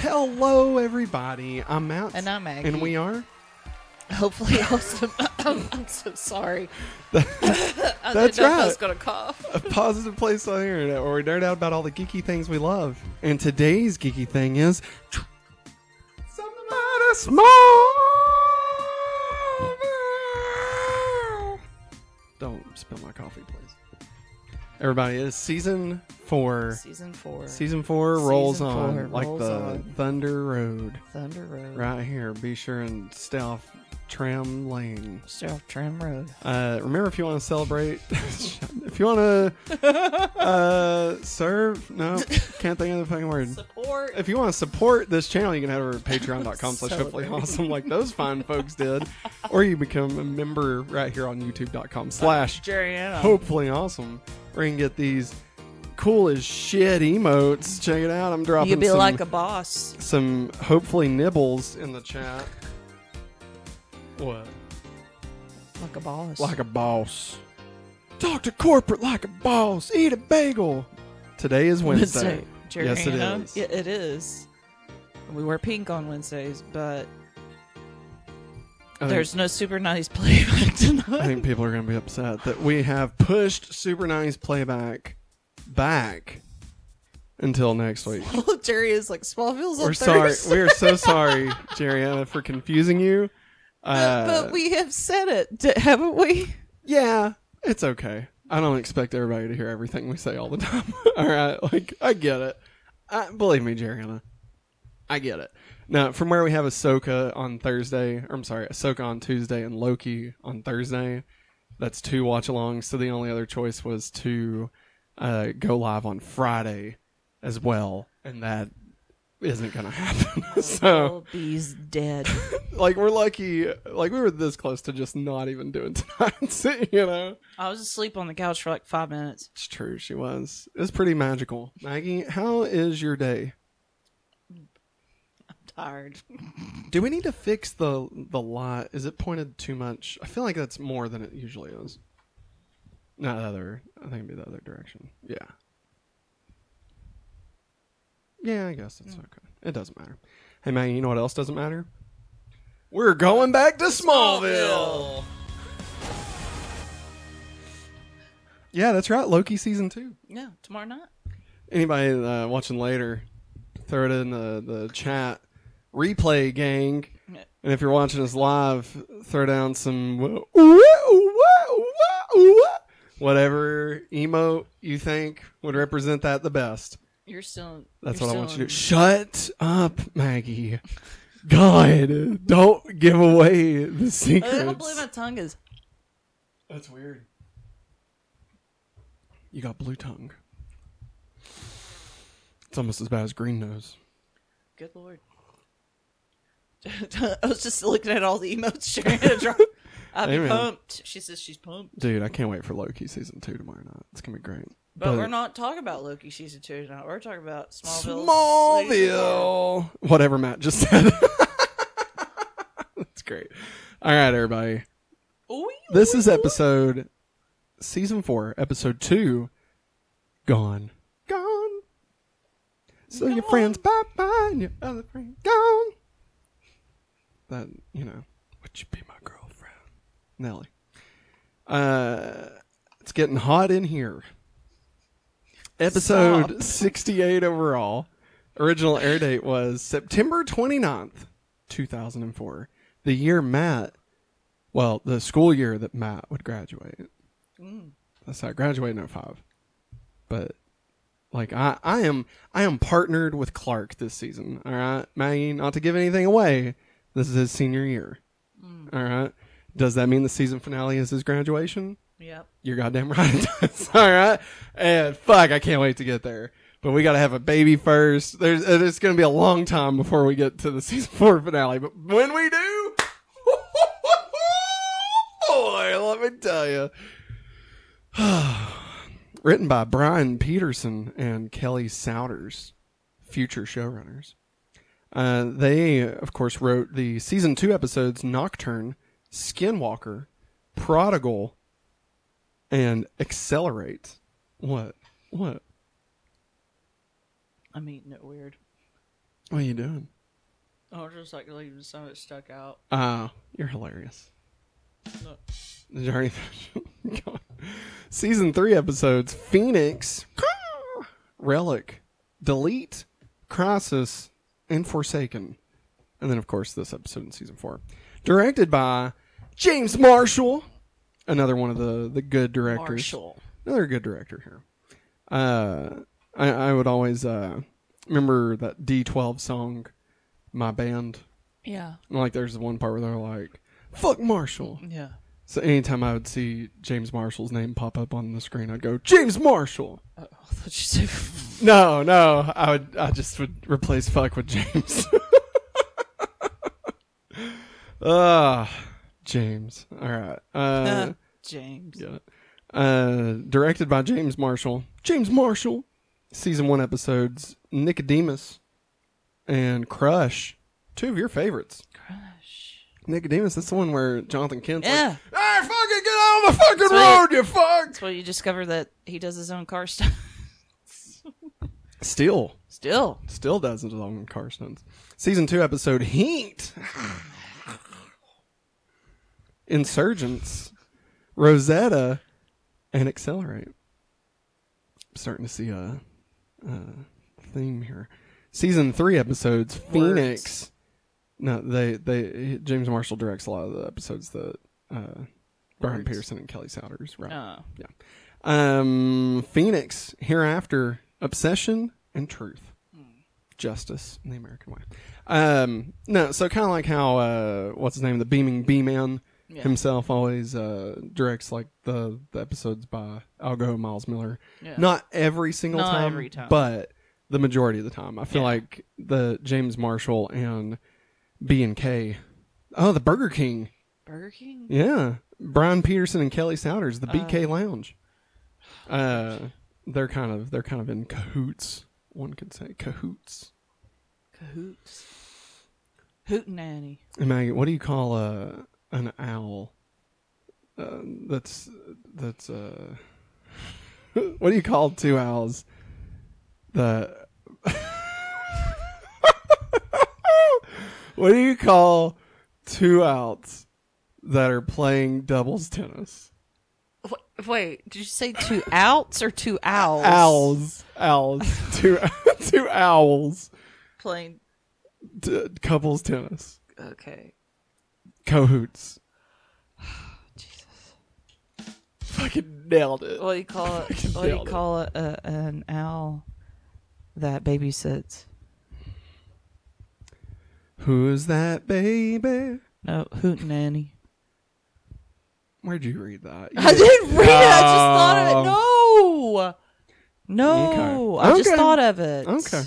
Hello, everybody. I'm Matt. And I'm Maggie. And we are. Hopefully awesome. I'm, I'm so sorry. That's I didn't know if I was right. going to cough. a positive place on the internet where we nerd out about all the geeky things we love. And today's geeky thing is somebody small. Don't spill my coffee, please. Everybody, it is season four. Season four. Season four rolls Season on four like the on. Thunder Road Thunder Road. right here. Be sure and stay off Tram Lane. Off Tram Road. Uh, remember, if you want to celebrate, if you want to uh, serve, no, can't think of the fucking word. Support. If you want to support this channel, you can head over to patreon.com slash hopefully awesome like those fine folks did. Or you become a member right here on youtube.com slash Jerry hopefully awesome. Where you can get these cool as shit emotes. Check it out. I'm dropping You'd be some, like a boss. some hopefully nibbles in the chat. What? Like a boss. like a boss. Talk to corporate like a boss. Eat a bagel. Today is Wednesday. Jerry Yes, it Anna. Yeah, it is. We wear pink on Wednesdays, but I think, there's no super nice playback tonight. I think people are going to be upset that we have pushed Super Nice Playback back until next week. Well, Jerry is like Smallville's on We're sorry. We are so sorry, Jerianna, for confusing you. Uh, but we have said it, haven't we? yeah, it's okay. I don't expect everybody to hear everything we say all the time. all right, like I get it. I, believe me, Jerianna, I get it. Now, from where we have Ahsoka on Thursday, or I'm sorry, Ahsoka on Tuesday and Loki on Thursday, that's two watch alongs. So the only other choice was to uh, go live on Friday as well, and that isn't going to happen. so, Bee's dead. like, we're lucky. Like, we were this close to just not even doing tonight. you know. I was asleep on the couch for like five minutes. It's true, she was. It was pretty magical. Maggie, how is your day? I'm tired. Do we need to fix the the lot? Is it pointed too much? I feel like that's more than it usually is. Not the other. I think it'd be the other direction. Yeah. Yeah, I guess that's hmm. okay. It doesn't matter. Hey, Maggie, you know what else doesn't matter? We're going back to Smallville. Yeah, that's right. Loki season two. Yeah, tomorrow night. anybody uh, watching later, throw it in the, the chat. Replay gang. And if you're watching us live, throw down some whatever emote you think would represent that the best. You're still. That's you're what I want you to do. Shut up, Maggie. God, don't give away the in- secrets. I don't believe my tongue is. That's weird. You got blue tongue. It's almost as bad as green nose. Good lord. I was just looking at all the emotes sharing a drop. I'd be Amen. pumped. She says she's pumped. Dude, I can't wait for Loki season two tomorrow night. It's gonna be great. But, we're not talking about Loki season two tonight. We're talking about Smallville. Smallville. Whatever Matt just said. All right, everybody. This is episode season four, episode two. Gone, gone. So your Gone. friends bye bye, and your other friend gone. That you know, would you be my girlfriend, Nelly? Uh, it's getting hot in here. Episode Stop. 68 overall. Original air date was September 29th, 2004. The year Matt, well, the school year that Matt would graduate. Mm. That's how graduating at 05. But like I, I am I am partnered with Clark this season. All right. Maggie, not to give anything away, this is his senior year. Mm. All right. Does that mean the season finale is his graduation? Yep. You're goddamn right it does. All right. And fuck, I can't wait to get there. But we got to have a baby first. There's it's going to be a long time before we get to the season four finale. But when we do, boy, let me tell you. Written by Brian Peterson and Kelly Souders, future showrunners. Uh, they, of course, wrote the season two episodes Nocturne, Skinwalker, Prodigal, and Accelerate. What? What? I'm eating it weird. What are you doing? I was just like leaving some of it stuck out. Oh, you're hilarious. Look. Did you already God. Season three episodes Phoenix, Relic, Delete, Crisis, and Forsaken. And then, of course, this episode in season four. Directed by James Marshall, another one of the, the good directors. Marshall. Another good director here. Uh, I, I would always uh, remember that D12 song, My Band. Yeah. Like, there's one part where they're like, fuck Marshall. Yeah. So anytime I would see James Marshall's name pop up on the screen, I'd go James Marshall. Uh, I thought you said. No, no, I would I just would replace fuck with James. Ah, James. All right. Uh, James. it. Uh, directed by James Marshall. James Marshall. Season one episodes. Nicodemus and Crush. Two of your favorites. Crush. Nicodemus. That's the one where Jonathan Kent's like, Yeah. Hey, fucking get out of the fucking road, you fuck! That's you discover that he does his own car stuff. Still, Still. still does it along car stunts. Season two episode Heat. Insurgence, Rosetta, and Accelerate. starting to see a, a theme here. Season three episodes Phoenix. No, they they James Marshall directs a lot of the episodes that uh, Brian. Pearson and Kelly Souders write. Oh. Um, Phoenix, Hereafter, Obsession, and Truth. Justice in the American way. Um, no, so kind of like how, uh, what's his name? The Beaming B Man Yeah. himself always, uh, directs like the, the episodes by Al Gough Miles Millar. Yeah. Not every single Not time, every time. but the majority of the time. I feel Yeah. like the James Marshall and B and K. Oh, the Burger King. Burger King? Yeah, Brian Peterson and Kelly Souders, the BK Uh, Lounge. Uh, they're kind of they're kind of in cahoots. One could say cahoots. Cahoots. Hootenanny. And Maggie, what do you call a an owl? Uh, that's that's uh, what do you call two owls? The what do you call two outs that are playing doubles tennis? Wait, did you say two outs or two owls? Owls, owls, two two owls, Playing. t- couples tennis, Okay. Cahoots. Jesus. Fucking nailed it. What do you call it? What do you nailed it. call it? Uh, an owl that babysits. Who's that baby? No, hootenanny. Where'd you read that? I didn't read it. I just thought of Oh. it. No. No. Okay. I just Okay. thought of it. Okay.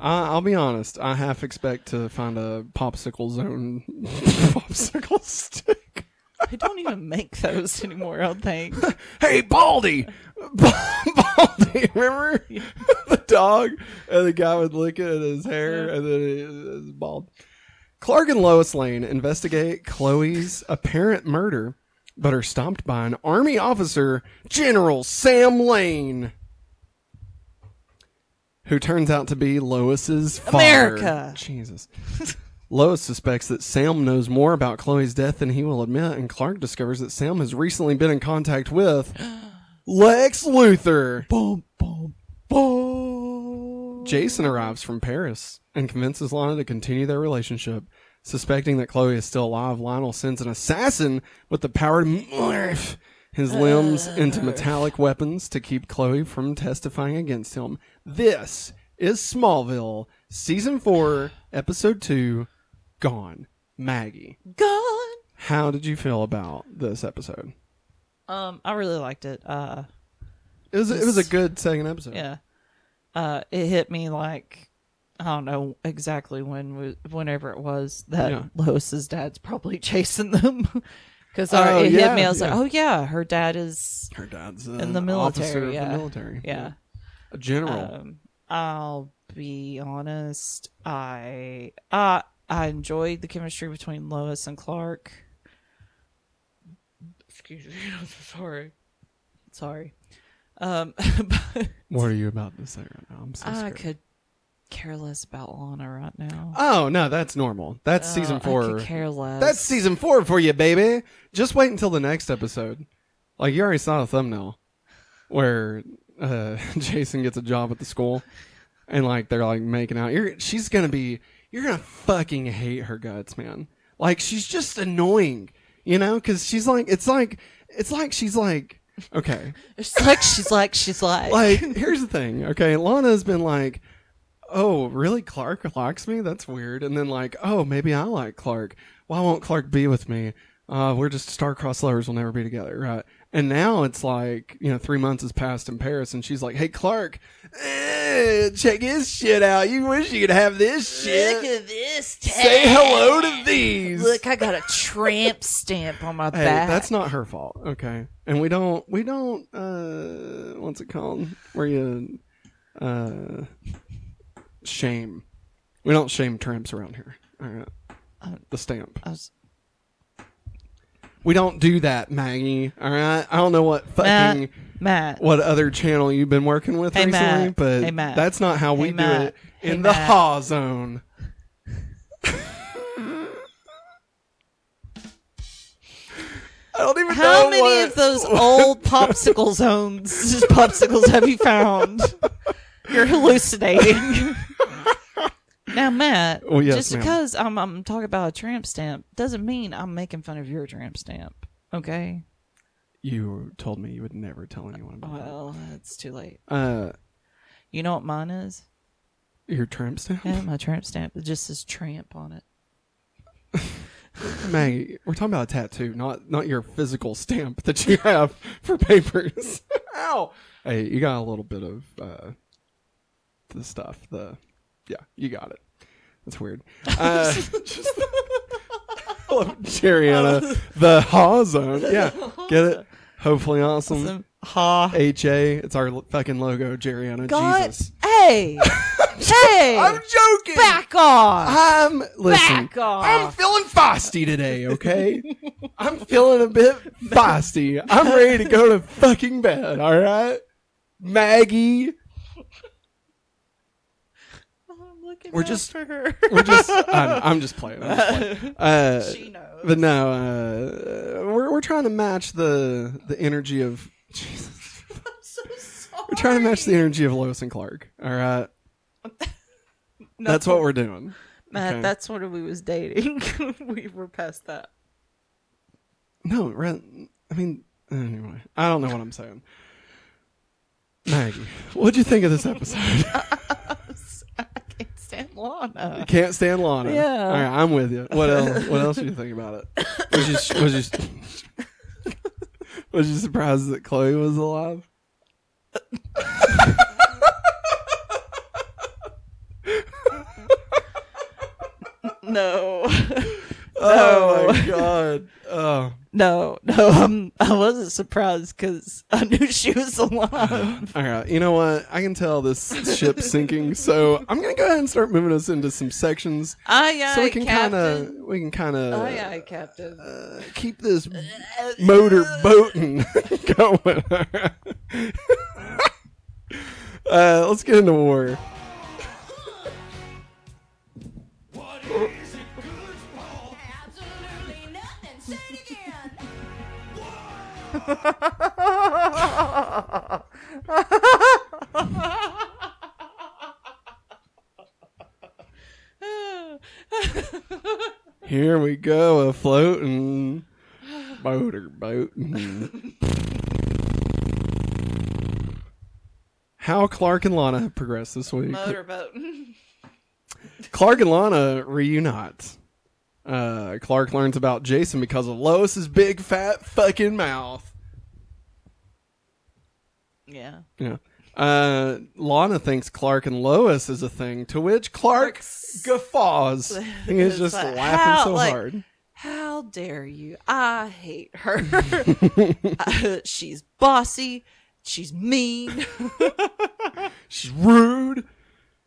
I I'll be honest. I half expect to find a popsicle zone popsicle stick. I don't even make those anymore, I don't think. Hey, Baldy! Baldy, remember the dog? And the guy would lick it in his hair, and then it was bald. Clark and Lois Lane investigate Chloe's apparent murder, but are stopped by an army officer, General Sam Lane, who turns out to be Lois's father. America. Jesus. Lois suspects that Sam knows more about Chloe's death than he will admit, and Clark discovers that Sam has recently been in contact with Lex Luthor. boom, boom, boom. Jason arrives from Paris and convinces Lana to continue their relationship. Suspecting that Chloe is still alive, Lionel sends an assassin with the power to morph his limbs into metallic weapons to keep Chloe from testifying against him. This is Smallville, Season 4, Episode 2, Gone. Maggie, Gone. how did you feel about this episode? Um, I really liked it. Uh, It was, it was a good second episode. yeah. Uh, it hit me like I don't know exactly when was whenever it was that Yeah. Lois's dad's probably chasing them. Because Oh, it yeah, hit me, I was yeah. like, "Oh yeah, her dad is Her dad's in the military." yeah, the military. yeah. A general. Um, I'll be honest. I uh, I enjoyed the chemistry between Lois and Clark. Excuse me. i'm sorry. Sorry. Um, but what are you about to say right now? I'm so I could care less about Lana right now. Oh no, that's normal. That's season Uh, I four. could care less. That's season four for you, baby. Just wait until the next episode. Like you already saw a thumbnail where uh, Jason gets a job at the school, and like they're like making out. You're she's gonna be. You're gonna fucking hate her guts, man. Like she's just annoying, you know? Because she's like, it's like, it's like she's like, okay, It's like she's like she's like. like here's the thing okay lana's been like oh really clark likes me that's weird and then like oh maybe i like clark why won't clark be with me uh we're just star-crossed lovers we'll never be together right and now it's like you know three months has passed in paris and she's like hey clark eh, check his shit out you wish you could have this shit Look at this. say hello to these Look, I got a tramp stamp on my Hey, back. that's not her fault, okay? And we don't, we don't, uh, what's it called? Where you, uh, shame. We don't shame tramps around here. All right. Uh, the stamp. I was, We don't do that, Maggie. All right. I don't know what fucking, Matt, Matt. what other channel you've been working with Hey, recently, Matt. but Hey, Matt. that's not how we Hey, do Matt. it in Hey, the Matt. Ha zone. I don't even know How many what- of those old popsicle zones, just popsicles, have you found? You're hallucinating. now, Matt, Oh, yes, just ma'am. because I'm, I'm talking about a tramp stamp doesn't mean I'm making fun of your tramp stamp. Okay? You told me you would never tell anyone about it. Well, it's too late. that. Uh, You know what mine is? your tramp stamp, Yeah, my tramp stamp. It just says tramp on it. Maggie. We're talking about a tattoo, not not your physical stamp that you have for papers. Ow! Hey, you got a little bit of uh, the stuff. The yeah, you got it. That's weird. Uh, just, hello, Jeriana. The Ha zone. Yeah, get it. Hopefully, awesome. Some ha. H A. It's our l- fucking logo, Jeriana. God. Jesus. Hey! hey! I'm joking. Back off! I'm listen. Back off. I'm feeling feisty today, okay? I'm feeling a bit feisty. I'm ready to go to fucking bed, all right? Maggie, I'm looking We're out just- for her. we're just I'm, I'm just playing. I'm just playing. Uh, she knows. but no, uh, we're we're trying to match the the energy of Jesus. I'm so sorry. We're trying to match the energy of Lois and Clark. All right, No, that's what we're doing. Matt. okay. That's when we was dating. we were past that. No, I mean, anyway, I don't know what I'm saying. Maggie, what'd you think of this episode? Stand Lana. Can't stand Lana. Yeah. All right, I'm with you. What else? What else do you think about it? Was you was you was you surprised that Chloe was alive? No, Oh my god. Oh. no, no. I'm, I wasn't surprised because I knew she was alive. All right. You know what? I can tell this ship's sinking, so I'm gonna go ahead and start moving us into some sections, Aye, aye, so we can kind of we can kind of Aye, aye, Captain. uh, keep this motor boating going. uh, let's get into war. Here we go, a floating motor boating. How Clark and Lana have progressed this week. Motorboat. Clark and Lana reunite. Uh, Clark learns about Jason because of Lois's big fat fucking mouth. yeah. Yeah. Uh, Lana thinks Clark and Lois is a thing, to which Clark Clark's- guffaws. He is just like, laughing how- so like- hard. How dare you? I hate her. Uh, she's bossy. She's mean. She's rude.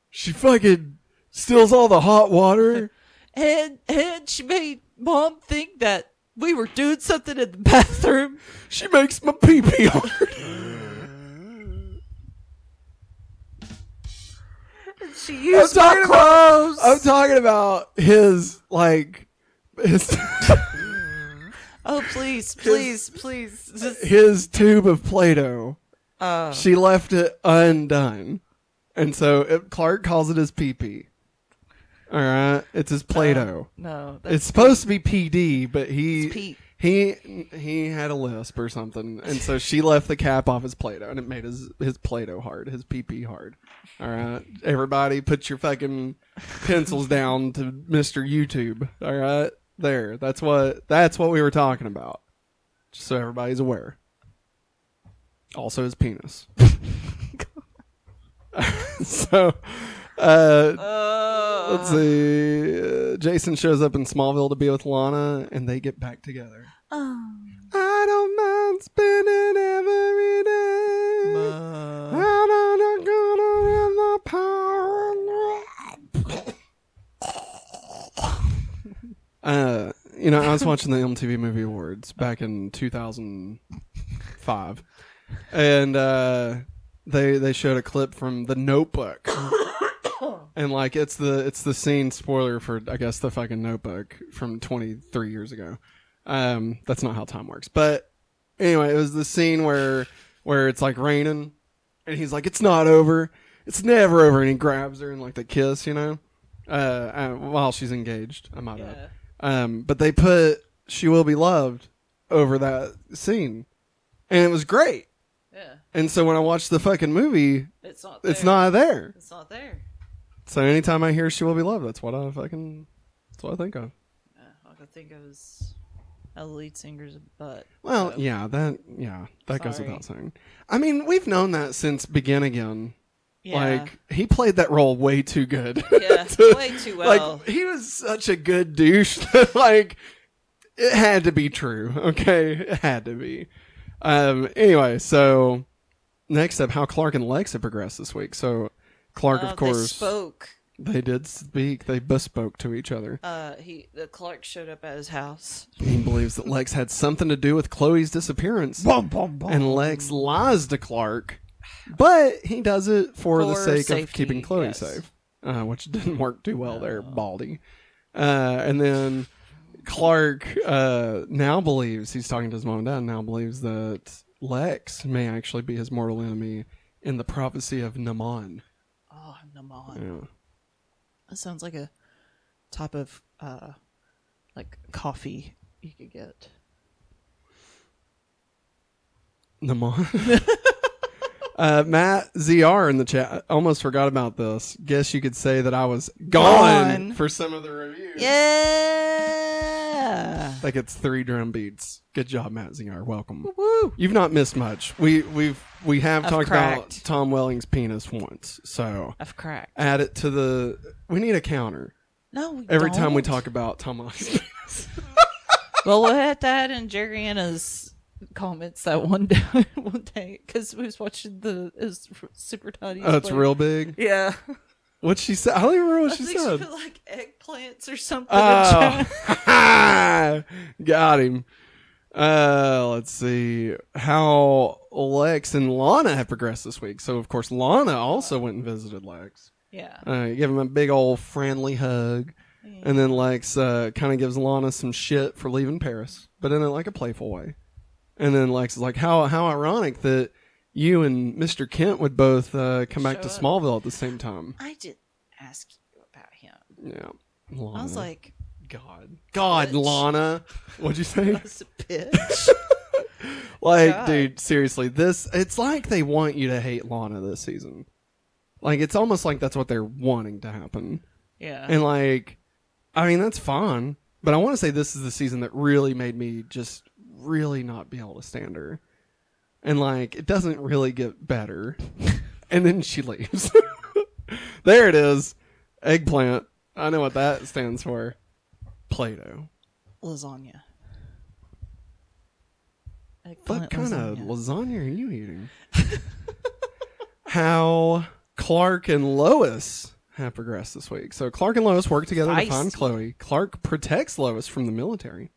She fucking steals all the hot water. And and she made mom think that we were doing something in the bathroom. She makes my pee pee hard. She used about- clothes. I'm talking about his like his oh, please, please, please. Just, his tube of Play-Doh. uh, She left it undone, and so it, Clark calls it his pee-pee. All right, it's his Play-Doh. no, that's it's supposed to be PD, but he It's Pete. he he had a lisp or something, and so she left the cap off his Play-Doh, and it made his his Play-Doh hard, his PP hard. All right, everybody, put your fucking pencils down to Mister YouTube. All right, there. That's what that's what we were talking about. Just so everybody's aware. Also, his penis. so, uh, Uh, Let's see. Uh, Jason shows up in Smallville to be with Lana, and they get back together. oh. I don't mind spending every day. I don't gonna win the power. uh, you know, I was watching the MTV Movie Awards back in 2005, and uh, they they showed a clip from The Notebook. And like it's the it's the scene spoiler for I guess the fucking notebook from 23 years ago. Um that's not how time works. But anyway, it was the scene where where it's like raining and he's like it's not over. It's never over and he grabs her and like the kiss, you know. Uh, uh while she's engaged, I might add. Um but they put she will be loved over that scene. And it was great. Yeah. And so when I watched the fucking movie, It's not. There. it's not there. It's not there. So anytime I hear "She Will Be Loved," that's what I fucking that's what I think of. All I could think of is a lead singer's butt. Well, So, yeah, that yeah, that goes without saying. I mean, we've known that since Begin Again. yeah. Like he played that role way too good. Yeah, To- way too well. Like he was such a good douche. that, like it had to be true. Okay, it had to be. Um. Anyway, so next up, how Clark and Lex have progressed this week. So Clark, Uh, of course, They spoke. they did speak. They bespoke to each other. Uh, he the Clark showed up at his house. He believes that Lex had something to do with Chloe's disappearance. And Lex lies to Clark, but he does it for, the For sake of keeping Chloe yes. safe, uh, which didn't work too well there, Baldy. Uh, and then Clark uh, now believes he's talking to his mom and dad. Now believes that Lex may actually be his mortal enemy in the prophecy of Naman. Yeah. That sounds like a type of uh, like coffee you could get. Naman. uh, Matt ZR in the chat. Almost forgot about this. Guess you could say that I was gone, Gone. for some of the reviews. Yeah. Like it's three drum beats. Good job, Matt ZR. Welcome. Woo. You've not missed much. We we've we have I've talked about. Tom Welling's penis once. So I've cracked. add it to the. We need a counter No, we every time we talk about Tom Welling's penis. Well, we'll have that in Jerry Anna's comments that one day, one day, because we was watching the was super tiny. oh, it's real big. Yeah. What she said? I don't even remember what I she said. she put like eggplants or something. in. Oh, got him. Uh, let's see how Lex and Lana have progressed this week. So, of course, Lana also went and visited Lex. yeah. Uh, give him a big old friendly hug, and then Lex uh, kind of gives Lana some shit for leaving Paris, but in a, like a playful way. And then Lex is like, "How how ironic that you and Mister Kent would both uh, come back Show to up. Smallville at the same time." I did ask you about him. Yeah, Lana. I was like, God, God, Bitch. Lana. What'd you say? that's a bitch. Like, God. dude, seriously, this it's like they want you to hate Lana this season. Like it's almost like that's what they're wanting to happen. yeah. And like I mean, that's fine, but I want to say this is the season that really made me just really not be able to stand her. And like it doesn't really get better. and then she leaves. there it is. Eggplant. I know what that stands for. Play-Doh. lasagna. What Eggplant kind of lasagna. lasagna are you eating? How Clark and Lois have progressed this week. So Clark and Lois work together to find Chloe. Clark protects Lois from the military.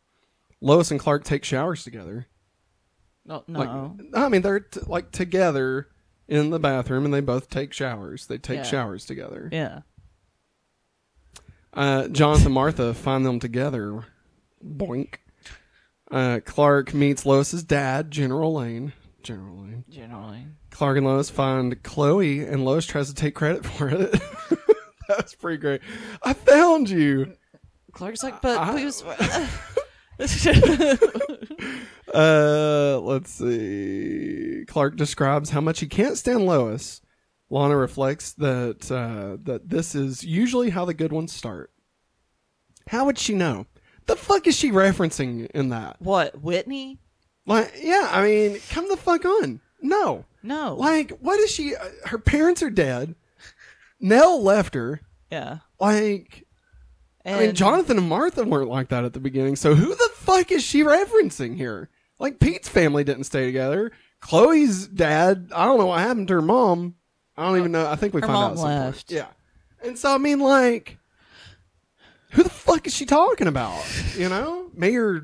Lois and Clark take showers together. No, no. Like, I mean, they're t- like together in the bathroom and they both take showers. They take Yeah. showers together. Yeah. Uh, Jonathan and Martha find them together. Boink. Uh, Clark meets Lois's dad, General Lane. General Lane. Generally. Clark and Lois find Chloe, and Lois tries to take credit for it. that was pretty great. I found you. Clark's like, but I- was. Uh, let's see. Clark describes how much he can't stand Lois. Lana reflects that uh, that this is usually how the good ones start. How would she know? The fuck is she referencing in that? what? Whitney? Like, yeah, I mean, come the fuck on. No, No. like, what is she? uh, Her parents are dead. Nell left her. Yeah. Like, And I mean, Jonathan and Martha weren't like that at the beginning. So who the fuck is she referencing here? Like Pete's family didn't stay together. Chloe's dad, I don't know what happened to her mom. I don't even know. I think we Her found mom out. some point. left. Yeah, and so I mean, like, who the fuck is she talking about? You know, Mayor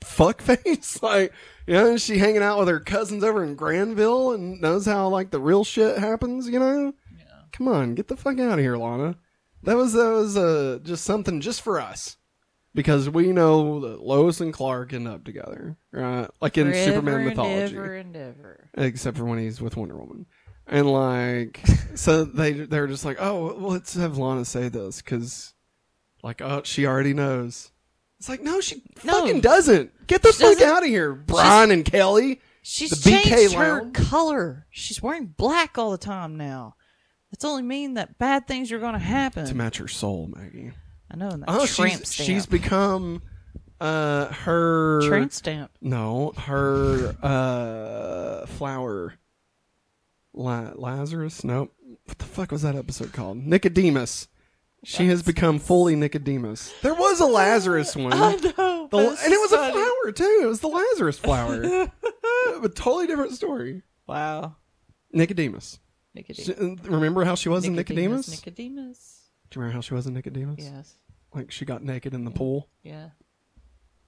fuckface. Like, you know, is she hanging out with her cousins over in Granville and knows how like the real shit happens. You know, Yeah. come on, get the fuck out of here, Lana. That was that was uh, just something just for us because we know that Lois and Clark end up together, right? Like in forever Superman and mythology, ever and ever. except for when he's with Wonder Woman. And like, so they they're just like, oh, well, let's have Lana say this because, like, oh, she already knows. It's like, no, she No. fucking doesn't. Get the She fuck doesn't- out of here, Brian and Kelly. She's The BK changed her lounge? color. She's wearing black all the time now. That's only mean that bad things are going to happen. To match her soul, Maggie. I know. And that Oh, tramp she's stamp. she's become uh her tramp stamp. No, her uh flower. La- Lazarus? Nope. What the fuck was that episode called? Nicodemus. She has become fully Nicodemus. There was a Lazarus one. I know. The- and it was a flower too. It was the Lazarus flower. a totally different story. Wow. Nicodemus. Nicodemus. She- remember how she was in Nicodemus? Nicodemus. Do you remember how she was in Nicodemus? Yes. Like she got naked in the pool. Yeah.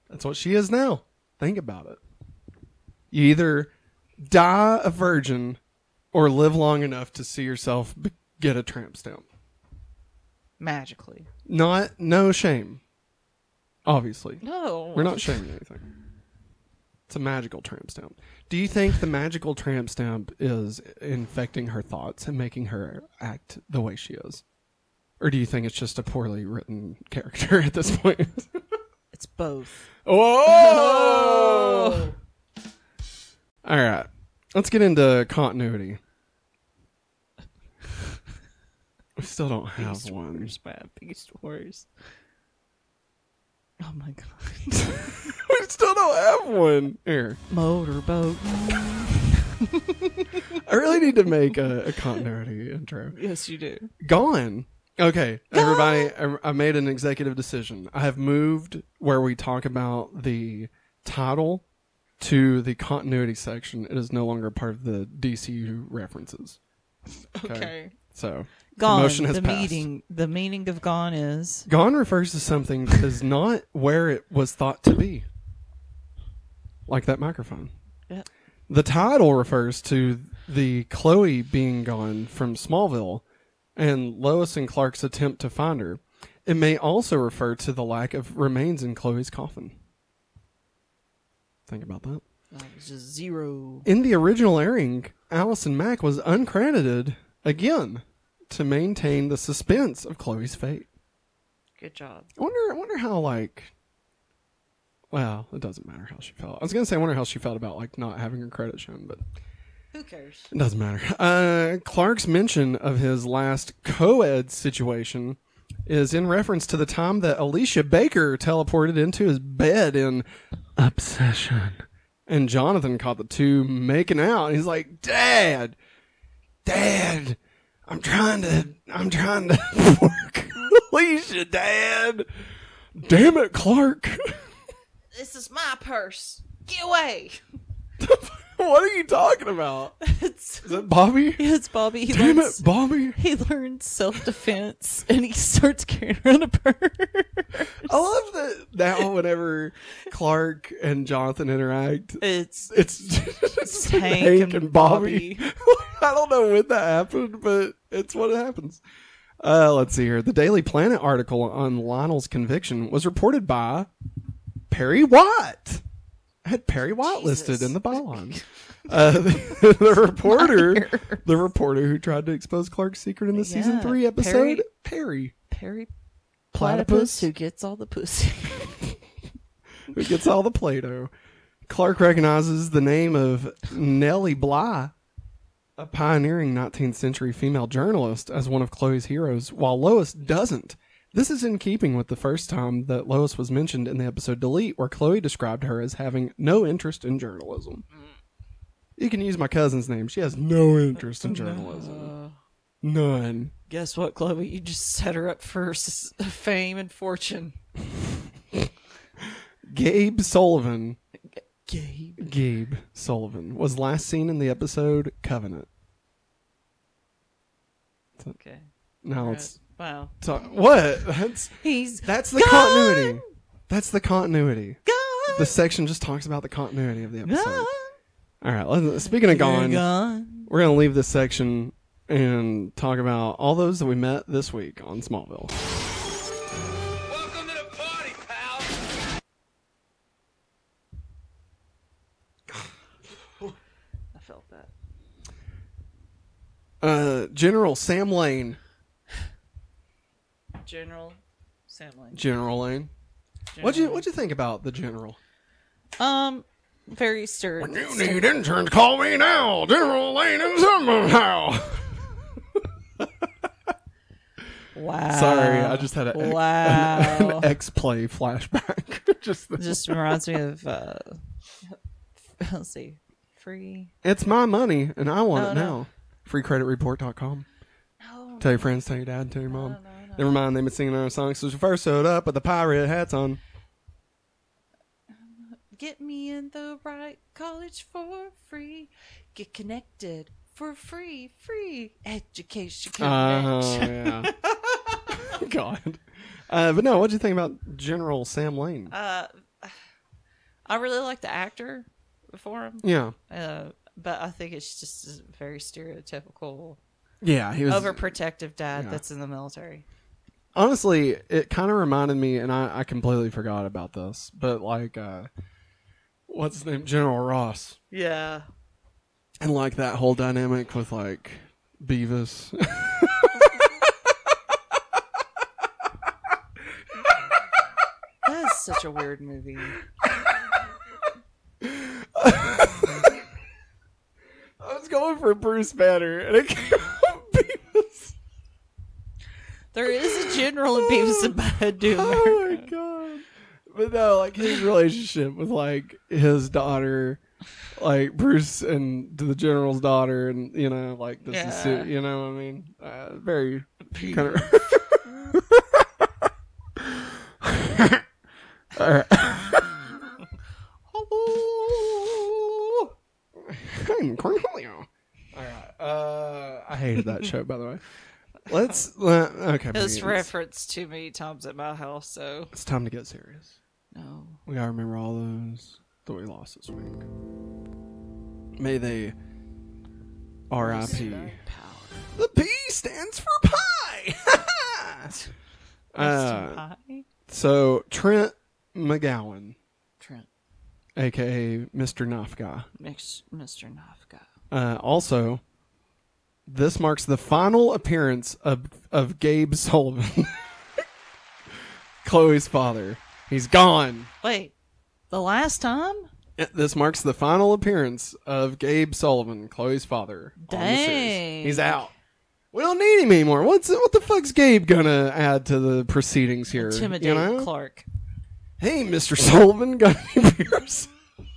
That's what she is now. Think about it. You either die a virgin or live long enough to see yourself be- get a tramp stamp. Magically. Not no shame. Obviously, No. we're not shaming anything. It's a magical tramp stamp. Do you think the magical tramp stamp is infecting her thoughts and making her act the way she is? Or do you think it's just a poorly written character at this point? It's both. Oh! All right. Let's get into continuity. We still don't have Beast one. Wars, man. Beast Wars. Oh my god. we still don't have one. Here. Motorboat. I really need to make a, a continuity intro. yes, you do. Gone. Okay, everybody, I, I made an executive decision. I have moved where we talk about the title to the continuity section. It is no longer part of the DCU references. Okay. So Gone. motion has the passed. meaning. The meaning of gone is Gone refers to something that is not where it was thought to be. Like that microphone. Yeah. The title refers to the Chloe being gone from Smallville and Lois and Clark's attempt to find her. It may also refer to the lack of remains in Chloe's coffin. Think about that. it's just zero. In the original airing, Allison Mack was uncredited again to maintain the suspense of Chloe's fate. Good job. I wonder. I wonder how like. Well, it doesn't matter how she felt. I was gonna say, I wonder how she felt about like not having her credit shown, but Who cares? it doesn't matter. Uh, Clark's mention of his last co-ed situation is in reference to the time that Alicia Baker teleported into his bed in Obsession, and Jonathan caught the two making out. He's like, "Dad, Dad, I'm trying to, I'm trying to work Alicia, Dad. Damn it, Clark." This is my purse. Get away. what are you talking about? it's Is it Bobby? it's Bobby. He Damn learns, it, Bobby. He learns self defense and he starts carrying around a purse. I love that now whenever Clark and Jonathan interact, It's it's It's Hank and Bobby. I don't know when that happened, but it's what happens. Uh, let's see here. The Daily Planet article on Lionel's conviction was reported by Perry White. Had Perry White Jesus. listed in the byline. Uh, the, the reporter, the reporter who tried to expose Clark's secret in the season three episode, Perry- Perry, Perry Platypus? Platypus who gets all the pussy. who gets all the Play-Doh. Clark recognizes the name of Nellie Bly, a pioneering 19th century female journalist, as one of Chloe's heroes, while Lois doesn't. This is in keeping with the first time that Lois was mentioned in the episode Delete, where Chloe described her as having no interest in journalism. Mm. You can use my cousin's name. She has no interest in journalism. None. guess what, Chloe? You just set her up for s- fame and fortune. Gabe Sullivan, Gabe. Gabe Sullivan, was last seen in the episode Covenant. Okay. Now Alright. it's Wow. So, what? That's He's that's the Gone! continuity. That's the continuity. gone. The section just talks about the continuity of the episode. Gone. All right. Let's, speaking of gone, gone. we're gonna leave this section and talk about all those that we met this week on Smallville. Welcome to the party, pal. I felt that. Uh, General Sam Lane. General Sam Lane. General Lane. What'd you What'd you think about the General? Um, very stirred. When you need interns, call me now. General Lane and somehow. Wow. Sorry, I just had a Wow. an X play flashback. just the- just reminds me of uh let's see free It's my money, and I want No, it no. now. FreeCreditReport.com. no Tell your friends, tell your dad, tell your mom. Never mind, they've been singing our song. So first showed up with the pirate hats on. get me in the right college for free get connected for free free education Oh, yeah. God. Uh, but no, what'd you think about General Sam Lane? uh i really like the actor before him Yeah. uh but i think it's just a very stereotypical Yeah, he was. overprotective dad yeah. that's in the military honestly, it kind of reminded me, and I, I completely forgot about this, but like, uh, what's his name? General Ross. yeah And like that whole dynamic with like Beavis. that is such a weird movie I was going for Bruce Banner, and it came out Beavis. There is a general in Beavis and Butthead Oh my god! But no, like his relationship with like his daughter, like Bruce and the general's daughter, and you know, like this is Yeah. you know, what I mean, uh, very kind of. All right. I'm Cornholio. All right. Uh, I hated that show, by the way. Let's. Uh, okay. It's referenced too many times at my house, so It's time to get serious. no. We gotta remember all those that we lost this week. May they R.I.P. The P stands for pie. uh, Hi, so Trent McGowan, Trent, aka Mr. Knife Guy. Mix, Mr. Nafka. Uh, also, this marks the final appearance of of Gabe Sullivan, Chloe's father. He's gone. Wait, the last time? This marks the final appearance of Gabe Sullivan, Chloe's father. on the series. Dang. He's out. We don't need him anymore. What's what the fuck's Gabe gonna add to the proceedings here? Intimidate you know? Clark. Hey, Mr. Sullivan, got any beers?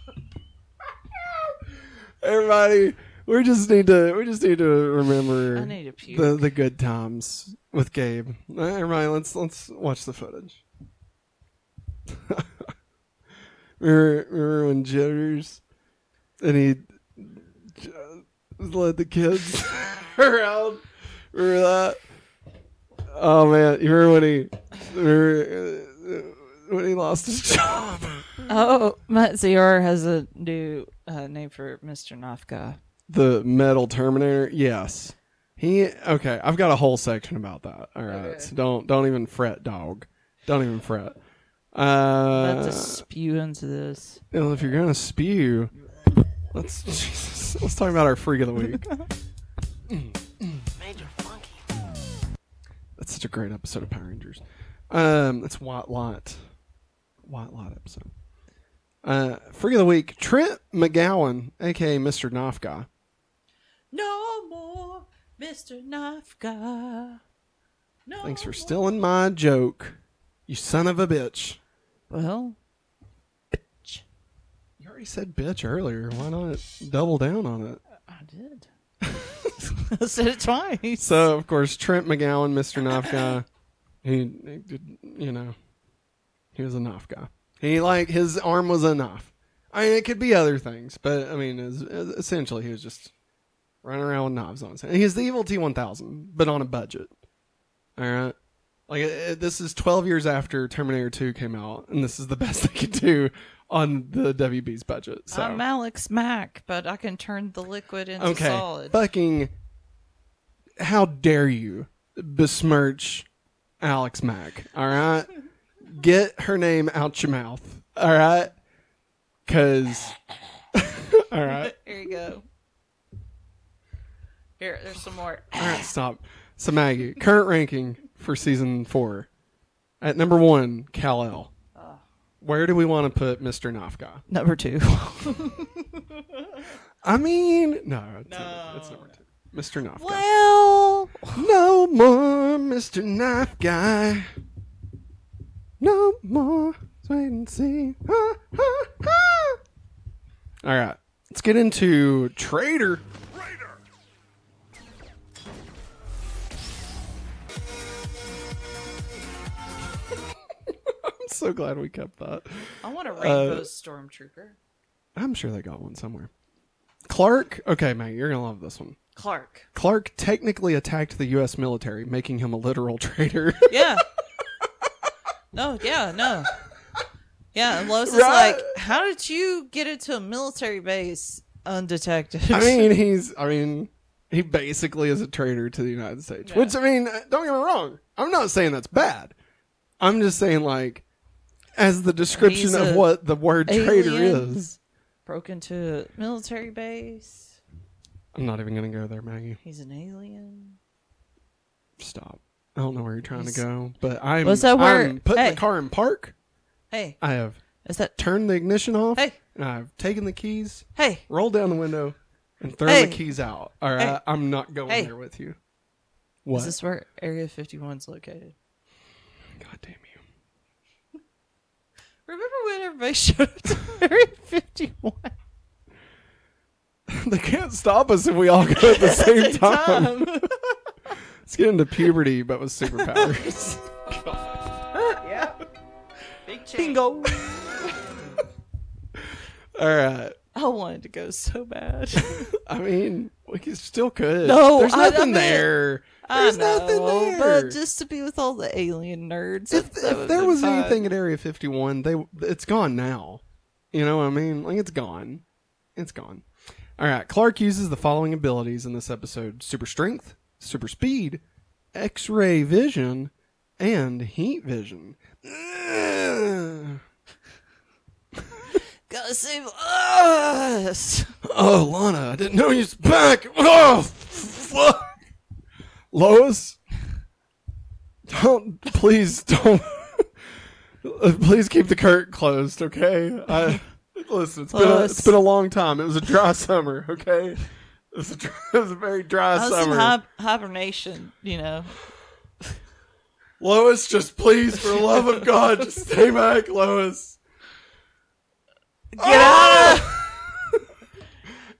Everybody, we just need to we just need to remember need the the good times with Gabe. All right, Everybody, let's let's watch the footage. remember, remember when Jitters and he j- led the kids around? Remember that? Oh man, you remember when he remember, uh, when he lost his job. Oh, Matt Zior has a new uh, name for Mr. Nafka. The metal Terminator. Yes. He okay. I've got a whole section about that. All right. Okay. So don't don't even fret, dog. Don't even fret. About Uh, to spew into this. well, if you're gonna spew, let's Jesus, let's talk about our freak of the week. Major Funky. That's such a great episode of Power Rangers. Um, that's White Light, White Light episode. Uh, freak of the week: Trent McGowan, aka Mr. Knife Guy. No more Mr. Nafka. No. Thanks for stealing my joke, you son of a bitch. Well, bitch. You already said bitch earlier. Why not double down on it? I did. I said it twice. So, of course, Trent McGowan, Mr. Knife Guy, he, he you know, he was a knife guy. He, like, his arm was a knife. I mean, it could be other things, but, I mean, es- es- essentially, he was just running around with knives on his hand. He's the evil T-1000, but on a budget. All right? Like, it, it- this is 12 years after Terminator 2 came out, and this is the best they could do on the WB's budget. So. I'm Alex Mack, but I can turn the liquid into Okay. solid. Fucking how dare you besmirch Alex Mack, all right? Get her name out your mouth, all right? Cuz all right. there you go. Here, there's some more. All right, stop. So Maggie, current ranking for season 4. At number 1, Kal-El. Where do we want to put Mr. Nafka? Number two. I mean, no, it's, number, it's number 2. Mr. Nafka. well, No more Mr. Knife Guy. No more. Let's wait and see. Ha, ha, ha. All right. Let's get into Trader. So glad we kept that. I want a Uh, rainbow stormtrooper. I'm sure they got one somewhere. Clark. Okay, Mate, you're going to love this one. Clark. Clark technically attacked the U.S. military, making him a literal traitor. Yeah. no, yeah, no. Yeah, and Lois is like, how did you get into a military base undetected? I mean, he's. I mean, he basically is a traitor to the United States. Which I mean, don't get me wrong. I'm not saying that's bad. I'm just saying, like, as the description of what the word traitor is. Broke into a military base. I'm not even gonna go there, Maggie. He's an alien. Stop. I don't know where you're trying He's- to go, but I'm. Was that I'm putting hey. the car in park. Hey, I have is that? turned the ignition off. Hey. And I've taken the keys, Hey, rolled down the window, and thrown Hey. the keys out. All right, Hey. I'm not going Hey. there with you. What? is this where Area 51 is located? God damn. Remember when everybody showed up to Area 51? they can't stop us if we all go at the same time. Let's get into puberty, but with superpowers. yeah. Big Bingo. all right. I wanted to go so bad. I mean, we can- still could. No, there's I- I nothing mean- there. There's know, nothing there. but just to be with all the alien nerds. if, if there was fun. anything at Area 51, they it's gone now. You know what I mean? Like it's gone. It's gone. All right. Clark uses the following abilities in this episode: super strength, super speed, X-ray vision, and heat vision. Gotta save us. Oh, Lana, I didn't know you was back. Oh, fuck. Lois, don't please don't. Please keep the curtain closed, okay? I listen. It's been a, it's been a long time. It was a dry summer, okay? It was a, dry, it was a very dry I was summer. in hi- hibernation, you know. Lois, just please, for the love of God, just stay back, Lois. Get out of ah!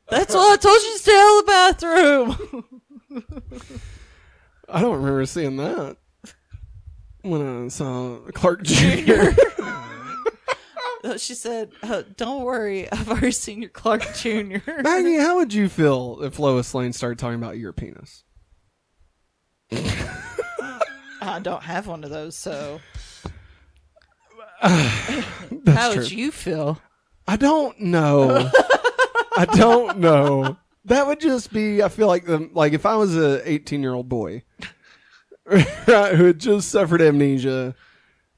That's why I told you to stay out of the bathroom. I don't remember seeing that when I saw Clark Jr. she said, uh, "Don't worry, I've already seen your Clark Jr." Maggie, how would you feel if Lois Lane started talking about your penis? I don't have one of those, so How true. would you feel? I don't know. I don't know. That would just be. I feel like the like if I was a 18 year old boy, who had just suffered amnesia.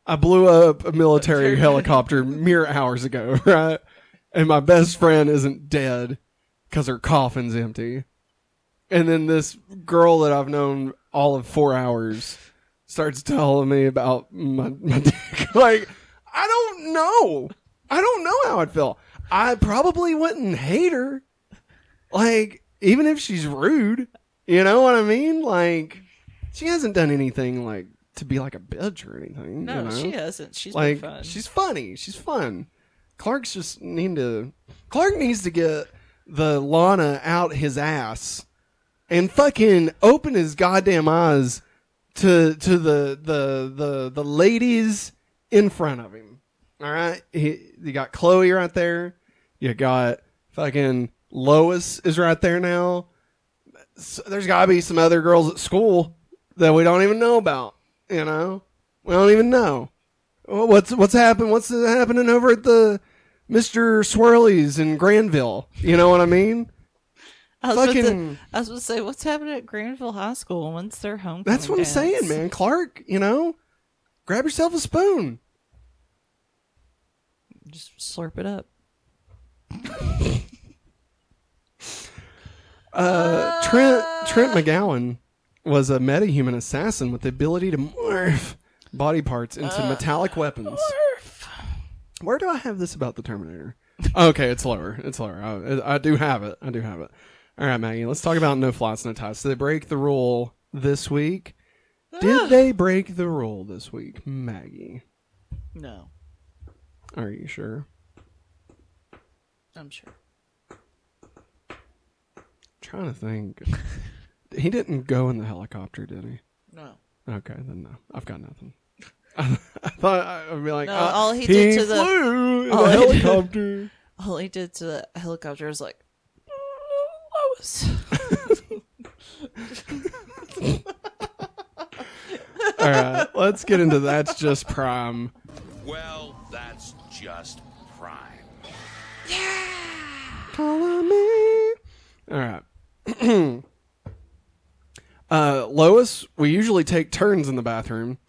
I blew up a military helicopter mere hours ago, right? And my best friend isn't dead because her coffin's empty. And then this girl that I've known all of four hours starts telling me about my, my dick. like, I don't know. I don't know how I'd feel. I probably wouldn't hate her. Like, even if she's rude, you know what I mean? Like, she hasn't done anything like to be like a bitch or anything. No, you know? she hasn't. She's like been fun. she's funny. She's fun. Clark's just need to. Clark needs to get the Lana out his ass and fucking open his goddamn eyes to to the the the the ladies in front of him. All right, he, you got Chloe right there. You got fucking Lois is right there now. So there's got to be some other girls at school that we don't even know about. You know, we don't even know. What's what's happening? What's happening over at the Mister Swirlies in Granville? You know what I mean? I was, about to, I was going to say, what's happening at Granville High School? When's their homecoming? That's what I'm dance? saying, man. Clark, you know, grab yourself a spoon. Just slurp it up. Uh, Trent Trent McGowan was a metahuman assassin with the ability to morph body parts into uh, metallic weapons. Where do I have this about the Terminator? okay, it's lower. It's lower. I, I do have it. I do have it. All right, Maggie. Let's talk about no flights, no ties. Did they break the rule this week? Did they break the rule this week, Maggie? No, Are you sure? I'm sure. trying to think. he didn't go in the helicopter, did he? No. Okay, then no. I've got nothing. I, thought I would be like, No, uh, all he did to the- flew in all the he did- helicopter. All he did to the helicopter was like, Lois. All right, let's get into that's just prime. Well, that's just prime. Yeah. Follow me. All right. uh, Lois, we usually take turns in the bathroom.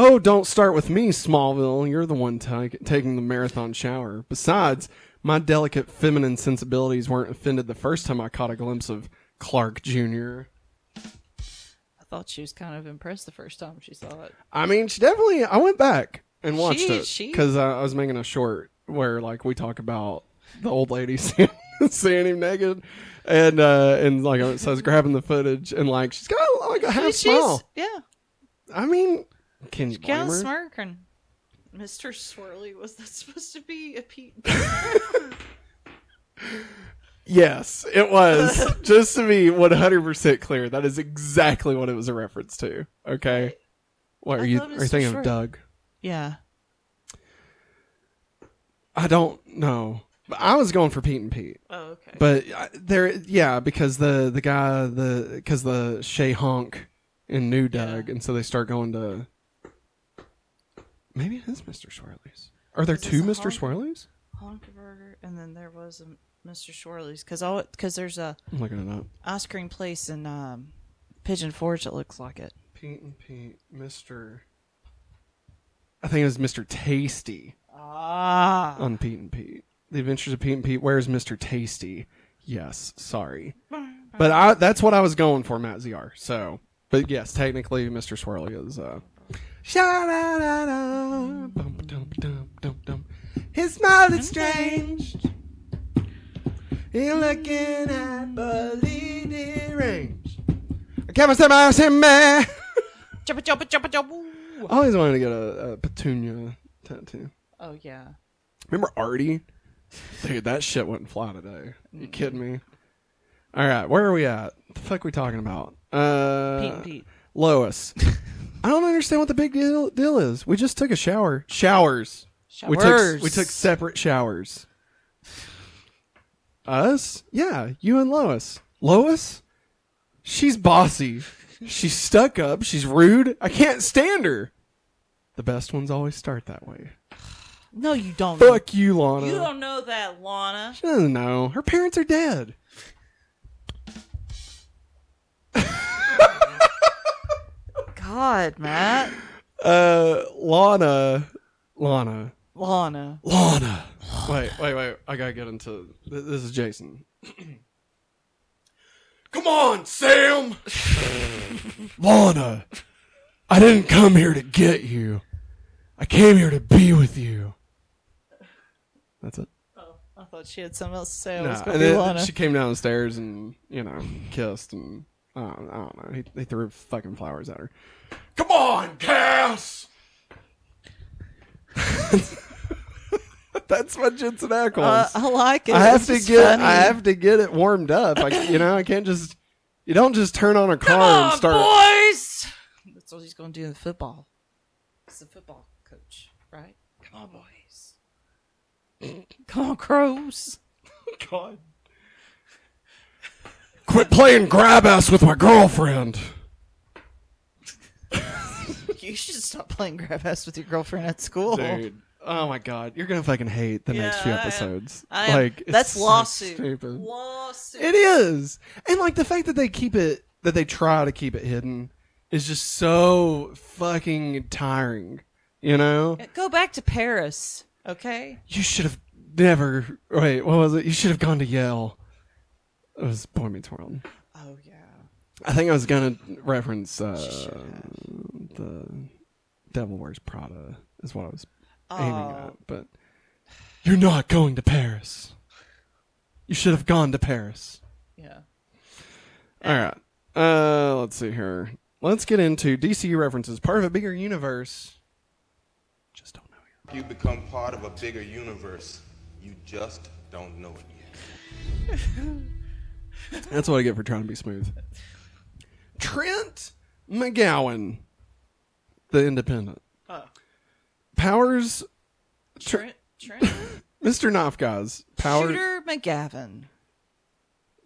Oh, don't start with me, Smallville. You're the one ta- taking the marathon shower. Besides, my delicate feminine sensibilities weren't offended the first time I caught a glimpse of Clark Jr. I thought she was kind of impressed the first time she saw it. I mean, she definitely. I went back and watched She- it she- because I, I was making a short where like we talk about the old lady seeing, him naked, and uh and like so I was grabbing the footage and like she's got like a half She's- smile. Yeah. I mean, can you blame her? smirking. Mr. Swirly, was that supposed to be a Pete? Yes, it was. Just to be one hundred percent clear, that is exactly what it was a reference to. Okay, what I are you? Are you thinking Short- of Doug? yeah. I don't know. I was going for Pete and Pete. Oh, okay. But uh, there, yeah, because the the guy, the because the Shay honk in New Doug, and so they start going to. Maybe it is Mr. Swirlies. Are there Is two Mr. honk? Honkerburger, and then there was a Mr. Swirly's because all because there's a I'm looking it up. ice cream place in um, Pigeon Forge that looks like it. Pete and Pete, Mr. I think it was Mr. Tasty Ah. on Pete and Pete. The Adventures of Pete and Pete. Where's Mr. Tasty? Yes, sorry, but I that's what I was going for, Matt ZR. So, but yes, technically, Mr. Swirly is. uh. His smile is strange. You're looking at believe deranged. I can't step my him, man. Jumpa, jumpa, jumpa, jumpa. I always wanted to get a, a petunia tattoo. Oh yeah. Remember Artie? Dude, that shit wouldn't fly today. You kidding me? All right, where are we at? The fuck we talking about? Uh, Pete and Pete. Lois. I don't understand what the big deal deal is. We just took a shower. Showers. We took Showers. we took separate showers. Us? Yeah, you and Lois. Lois? She's bossy. She's stuck up. She's rude. I can't stand her. The best ones always start that way. No, you don't. Fuck you, Lana. You don't know that, Lana. She doesn't know. Her parents are dead. God, Matt. Uh, Lana, Lana, Lana. Lana. Wait, wait, wait. I gotta get into. th- This is Jason. Come on, Sam. Lana, I didn't come here to get you. I came here to be with you. That's it. Oh, I thought she had something else to say. I No, and then Lana. she came downstairs and you know kissed and I don't, I don't know. He, he threw fucking flowers at her. Come on, Cass. That's my Jensen Ackles. Uh, I like it. I have to get funny. I have to get it warmed up. I, you know, I can't just you don't just turn on a car Come and start. boys. That's what he's going to do in football. He's a football coach, right? Come on, boys. Come on, crows. God. Quit playing grab ass with my girlfriend. You should stop playing grab ass with your girlfriend at school. Dude. Oh my god, you're gonna fucking hate the next few Yeah, I am. episodes. I am. like it's That's so lawsuit. stupid. Lawsuit. It is, and like the fact that they keep it, that they try to keep it hidden, is just so fucking tiring. You know, Go back to Paris, okay? you should have never. Wait, what was it? You should have gone to Yale. It was Boy Meets World. Oh yeah. I think I was gonna reference uh, the Devil Wears Prada is what I was aiming Oh. at, but you're not going to Paris. You should have gone to Paris. Yeah. All right. Uh, let's see here. Let's get into DCU references. Part of a bigger universe. Just don't know yet. You become part of a bigger universe. You just don't know it yet. That's what I get for trying to be smooth. Trent McGowan, the Independent. Oh. Powers, Trent. Trent. Mr. Knopfgaz. Powers. Shooter McGavin.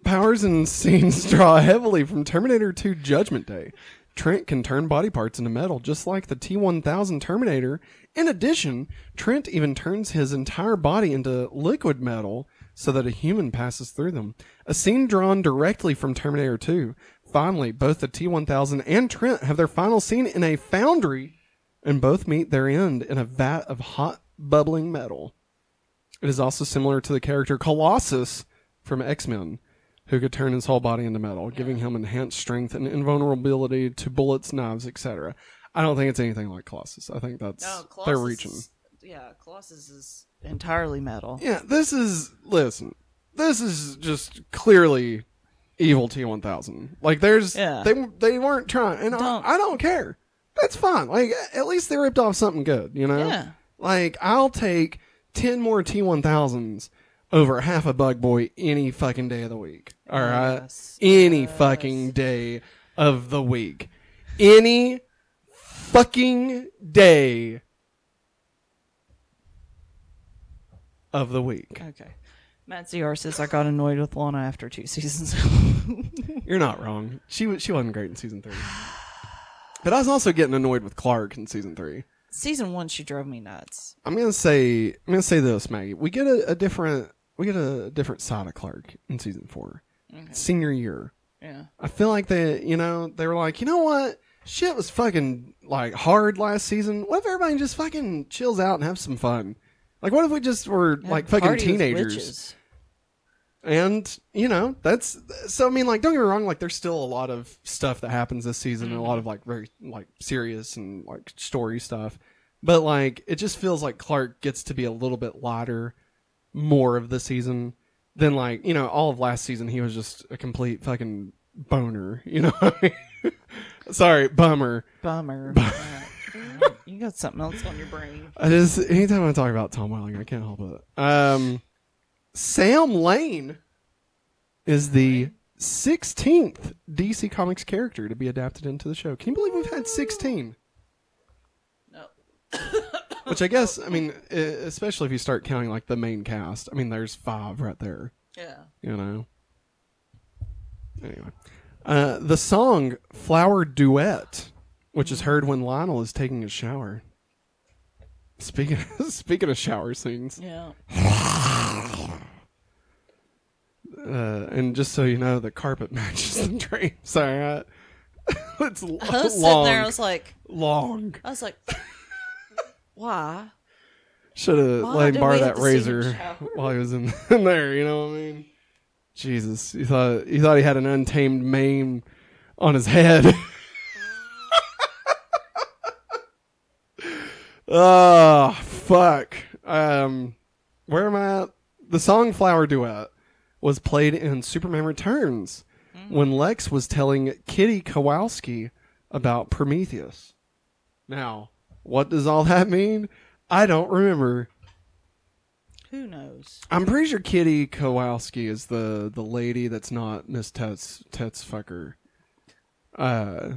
Powers and scenes draw heavily from Terminator 2 Judgment Day. Trent can turn body parts into metal just like the T1000 Terminator. In addition, Trent even turns his entire body into liquid metal so that a human passes through them. A scene drawn directly from Terminator 2. Finally, both the T1000 and Trent have their final scene in a foundry and both meet their end in a vat of hot, bubbling metal. It is also similar to the character Colossus from X Men, who could turn his whole body into metal, giving him enhanced strength and invulnerability to bullets, knives, etc. I don't think it's anything like Colossus. I think that's No, Colossus. they're reaching. yeah, Colossus is entirely metal. Yeah, this is listen. This is just clearly evil T1000. Like there's Yeah. they they weren't trying and Don't. I, I don't care. That's fine. Like at least they ripped off something good, you know? Yeah. Like I'll take 10 more T1000s over half a bug boy any fucking day of the week. All oh, right? Yes. Any fucking day of the week. Any fucking day of the week. Okay. Matt ZR says I got annoyed with Lana after two seasons. You're not wrong. She was she wasn't great in season three. But I was also getting annoyed with Clark in season three. Season one, she drove me nuts. I'm gonna say I'm gonna say this, Maggie. We get a, a different we get a different side of Clark in season four. Senior year. Yeah. I feel like they you know, they were like, you know what? Shit was fucking like hard last season. What if everybody just fucking chills out and have some fun? Like what if we just were like fucking teenagers? And you know that's so. I mean, like, don't get me wrong. Like, there's still a lot of stuff that happens this season, and a lot of like very like serious and like story stuff. But like, it just feels like Clark gets to be a little bit lighter, more of the season than like you know all of last season. He was just a complete fucking boner. You know, I mean? sorry, bummer. Bummer. Yeah. you got something else on your brain. I just anytime I talk about Tom Welling, I can't help it. Um, Sam Lane is the 16th DC Comics character to be adapted into the show. Can you believe we've had 16? No. Which I guess, I mean, especially if you start counting like the main cast. I mean, there's five right there. Yeah. You know. Anyway, uh, the song "Flower Duet," which is heard when Lionel is taking a shower. Speaking speaking of shower scenes, Yeah. uh, and just so you know, the carpet matches the. All right, it's I was long. sitting there. I was like, long. I was like, why? Should have Why let him did borrow we that to see him razor shower? while he was in, in there. You know what I mean? Jesus, you thought you thought he had an untamed mane on his head. oh fuck! Um, where am I? At? The song "Flower Duet" was played in Superman Returns when Lex was telling Kitty Kowalski about Prometheus. Now, what does all that mean? I don't remember. Who knows? I'm pretty sure Kitty Kowalski is the the lady that's not Miss Tets Tets fucker. Uh,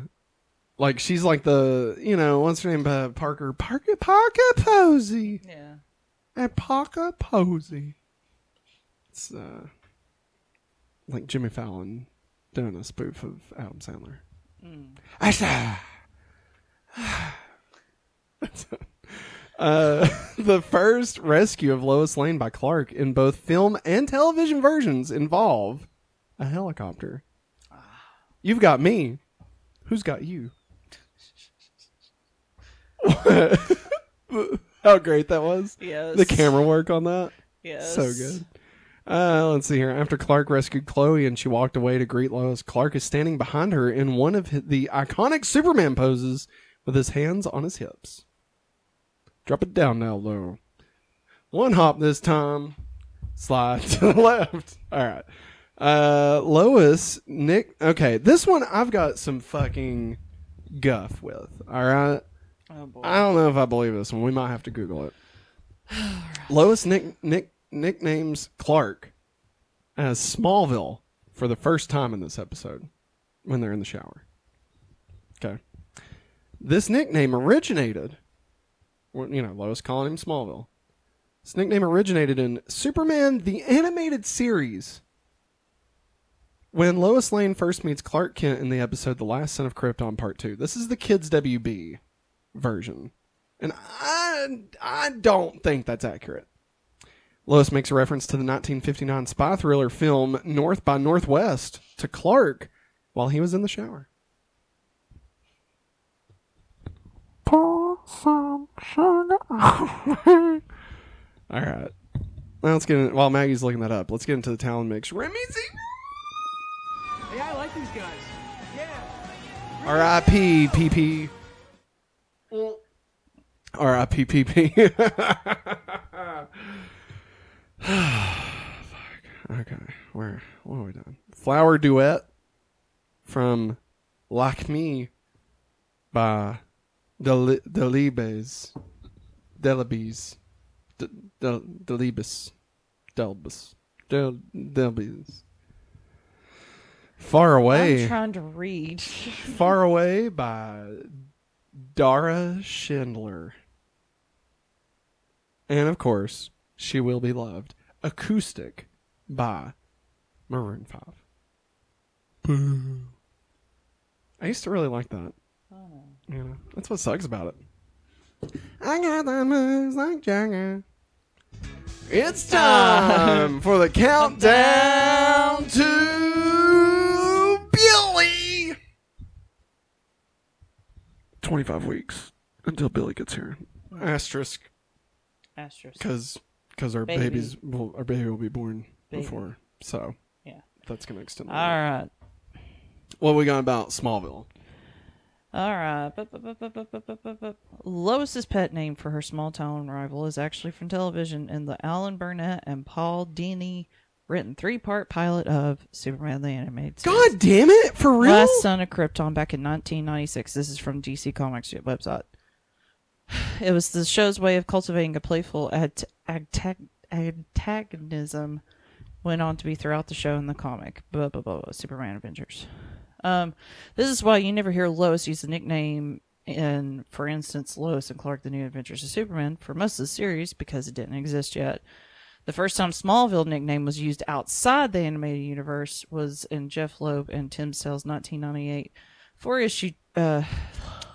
like she's like the you know what's her name? Uh, Parker Parker Parker Posey. Yeah. And Parker Posey. It's uh like Jimmy Fallon doing a spoof of Adam Sandler. I saw. Uh, the first rescue of Lois Lane by Clark in both film and television versions involve a helicopter. You've got me. Who's got you? How great that was. Yes. The camera work on that. Yes. So good. Uh, let's see here. After Clark rescued Chloe and she walked away to greet Lois, Clark is standing behind her in one of the iconic Superman poses with his hands on his hips. Drop it down now, low. One hop this time. Slide to the left. All right. Uh, Lois, Nick. Okay, this one I've got some fucking guff with. All right. Oh boy. I don't know if I believe this one. We might have to Google it. Lois Nick Nick nicknames Clark as Smallville for the first time in this episode when they're in the shower. Okay. This nickname originated, you know, Lois calling him Smallville. This nickname originated in Superman the Animated Series. When Lois Lane first meets Clark Kent in the episode The Last Son of Krypton Part 2. This is the Kids WB version. And I I don't think that's accurate. Lois makes a reference to the 1959 spy thriller film North by Northwest to Clark while he was in the shower. Pour some sugar on me. All right. Now let's get in, while Maggie's looking that up. Let's get into the talent mix. Remy Z. Yeah, I like these guys. Yeah. R.I.P. PP. R.I.P. PP. Fuck. Okay. Where? What are we done? Flower Duet from Like Me by Del- Delibes. Delibes. Del- Delibes. Delbus. Del- Delibes. Far away. I'm trying to read. Far Away by Dara Schindler. And of course, She Will Be Loved. Acoustic by Maroon 5. Boo. I used to really like that. You know, that's what sucks about it. I got the moves like Jagger. It's ah. time for the countdown to Billy. 25 weeks until Billy gets here. Asterisk, Asterisk. because because our Baby. babies will our baby will be born Baby. before, so Yeah. that's gonna extend. the All right. What we got about Smallville? All right. Lois's pet name for her small town rival is actually from television in the Alan Burnett and Paul Dini written three part pilot of Superman the Animated Series. God damn it! For real? Last Son of Krypton back in 1996. This is from DC Comics website. It was the show's way of cultivating a playful antagonism. Went on to be throughout the show in the comic. Blah, blah, blah, Superman Adventures. Um, this is why you never hear Lois use the nickname in, for instance, Lois and Clark: The New Adventures of Superman for most of the series because it didn't exist yet. The first time Smallville nickname was used outside the animated universe was in Jeph Loeb and Tim Sale's 1998 four issue uh,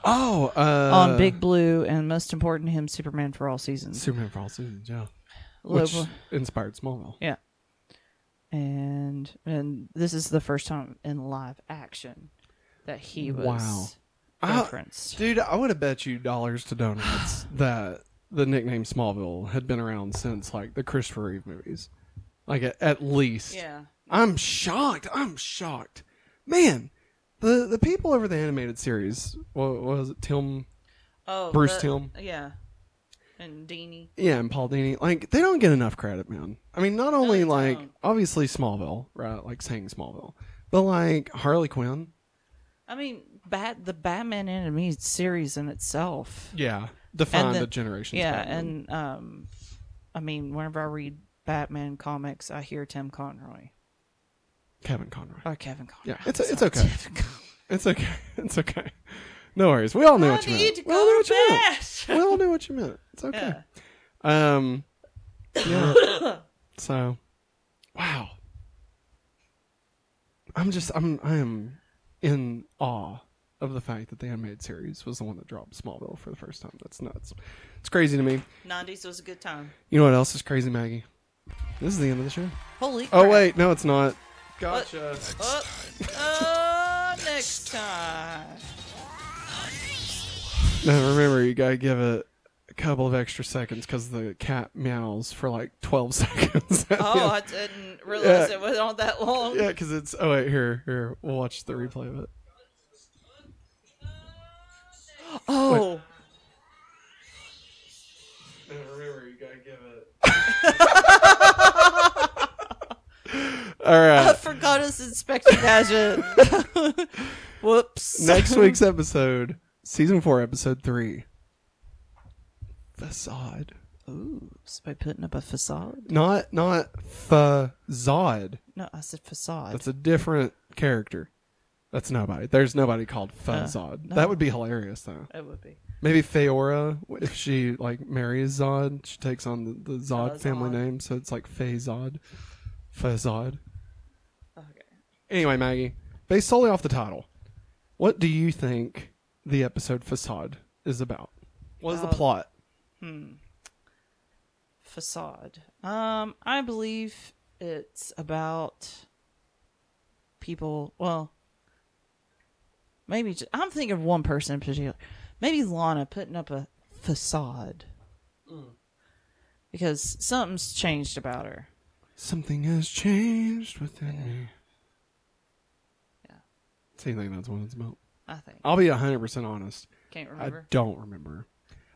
Oh, uh, on Big Blue, and most important to him, Superman for all seasons. Superman for all seasons, yeah, Low- which inspired Smallville. yeah, and and this is the first time in live action that he was Wow. I- referenced. Dude, I would have bet you dollars to donuts that the nickname Smallville had been around since like the Christopher Reeve movies, like at, at least. yeah, I'm shocked. I'm shocked, man. The the people over the animated series, what, what was it? Tim, oh, Bruce the- Timm? yeah, and Dini. yeah, and Paul Dini. Like they don't get enough credit, man. I mean, not only they like don't. obviously Smallville, right? Like saying Smallville, but like Harley Quinn. I mean, Bat the Batman animated series in itself. Yeah, defined the- a generation. Yeah, and um, I mean, whenever I read Batman comics, I hear Tim Conroy Kevin Conroy. or Kevin Conroy. Yeah, it's it's okay. It's okay. It's okay. No worries. We all knew what you meant. we all knew what you meant. We all knew what you meant. It's okay. Yeah. Um. Yeah. so, wow. I'm just I'm I am in awe of the fact that the animated series was the one that dropped Smallville for the first time. That's nuts. It's crazy to me. 90s was a good time. You know what else is crazy, Maggie? This is the end of the show. Holy crap. Oh wait, no, it's not. Gotcha. Oh, uh, next time. Now remember, you gotta give it a couple of extra seconds because the cat meows for like twelve seconds. Oh. I didn't realize Yeah. it was on that long. yeah, because it's. Oh wait, here, here. We'll watch the replay of it. Oh, Now remember, you gotta give it. All I forgot it's Inspector Gadget. Whoops. Next week's episode, season four, episode three. Facade. Ooh, so by putting up a facade? Not not facade. No, I said facade. That's a different character. That's nobody. There's nobody called uh, Fazod. no. That would be hilarious though. it would be. Maybe Faora, if she like marries Zod, she takes on the, the Zod family name, so it's like Fazod. Fazod. Okay. Anyway, Maggie, based solely off the title, what do you think the episode Facade is about? What is the Uh, plot? Facade. Um, I believe it's about people. Well, maybe just, I'm thinking of one person in particular. Maybe Lana putting up a facade because something's changed about her. Something has changed within me. Yeah. So you think that's what it's about? I think. I'll be hundred percent honest. Can't remember. I don't remember.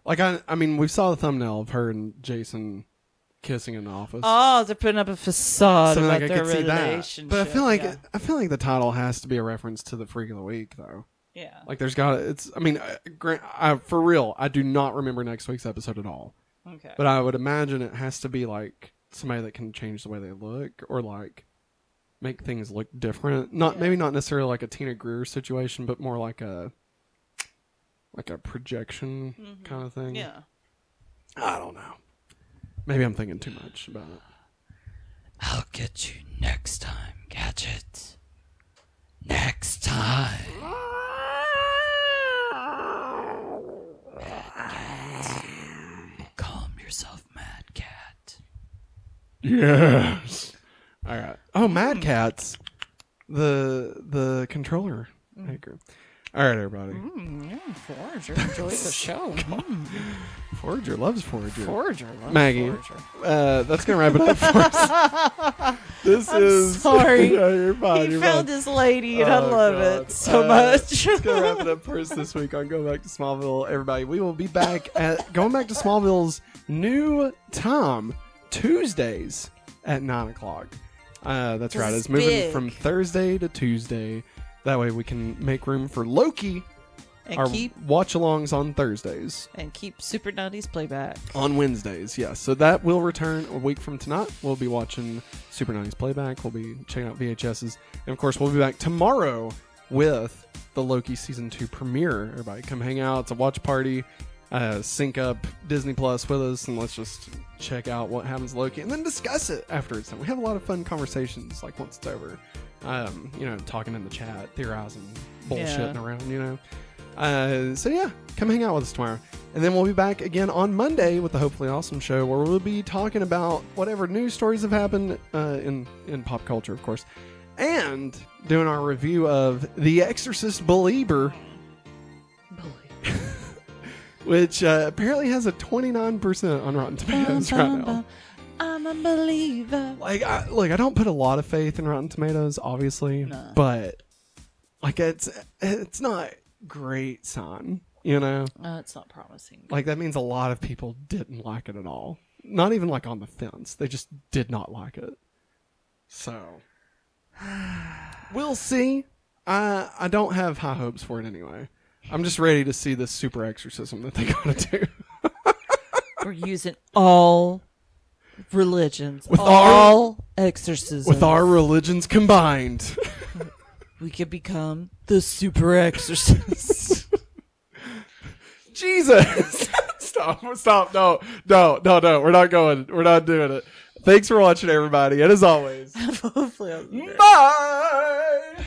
Like I, I mean, we saw the thumbnail of her and Jason kissing in the office. Oh, they're putting up a facade so about like I their could see that. relationship. But I feel like yeah. I feel like the title has to be a reference to the freak of the week, though. yeah. Like there's got it's. I mean, uh, I, grant, I, for real, I do not remember next week's episode at all. okay. But I would imagine it has to be like somebody that can change the way they look, or like make things look different. Not Yeah. maybe not necessarily like a Tina Greer situation, but more like a like a projection kind of thing. Mm-hmm. yeah. I don't know. Maybe I'm thinking too much about it. I'll get you next time, Gadget. Next time. Calm yourself, Mad Cat. Yes. All right. Oh, Mad Cat's the the controller maker. All right, everybody. Forager enjoyed the show. Mm, Forager loves Forager. Forager, loves Maggie. Forager. Uh, that's gonna wrap it up for us. This is sorry. Yeah, you're fine. He you're found fine. his lady, and I Oh, love God. it so Uh, much. That's gonna wrap it up for us this week on Go Back to Smallville. Everybody, we will be back at going back to Smallville's new time Tuesdays at nine o'clock. Uh, that's right. It's moving big. from Thursday to Tuesday. That way we can make room for Loki. and Our keep watch-alongs on Thursdays. and keep Super 90s playback. On Wednesdays, yes. So that will return a week from tonight. We'll be watching Super 90s playback. We'll be checking out VHSs. And of course, we'll be back tomorrow with the Loki Season 2 premiere. Everybody come hang out. It's a watch party. Uh, sync up Disney Plus with us and let's just check out what happens to Loki and then discuss it after it's done. We have a lot of fun conversations like once it's over. Um, you know, talking in the chat, theorizing, bullshitting Yeah. around, you know. Uh, so yeah, come hang out with us tomorrow. And then we'll be back again on Monday with the Hopefully Awesome show, where we'll be talking about whatever news stories have happened uh, in in pop culture, of course, and doing our review of The Exorcist Believer, which uh, apparently has a twenty nine percent on Rotten Tomatoes right now. I'm a believer. Like, I, look, I don't put a lot of faith in Rotten Tomatoes, obviously, No. but like it's it's not great sign, you know. Uh, it's not promising. Like that means a lot of people didn't like it at all. Not even like on the fence. They just did not like it. So we'll see. I I don't have high hopes for it anyway. I'm just ready to see this super exorcism that they gotta do. We're using all religions, With our- all exorcisms. With our religions combined. we could become the super exorcists. Jesus. stop. Stop. No. No. No, no. We're not going. We're not doing it. Thanks for watching everybody. And as always, Hopefully, I'll- bye.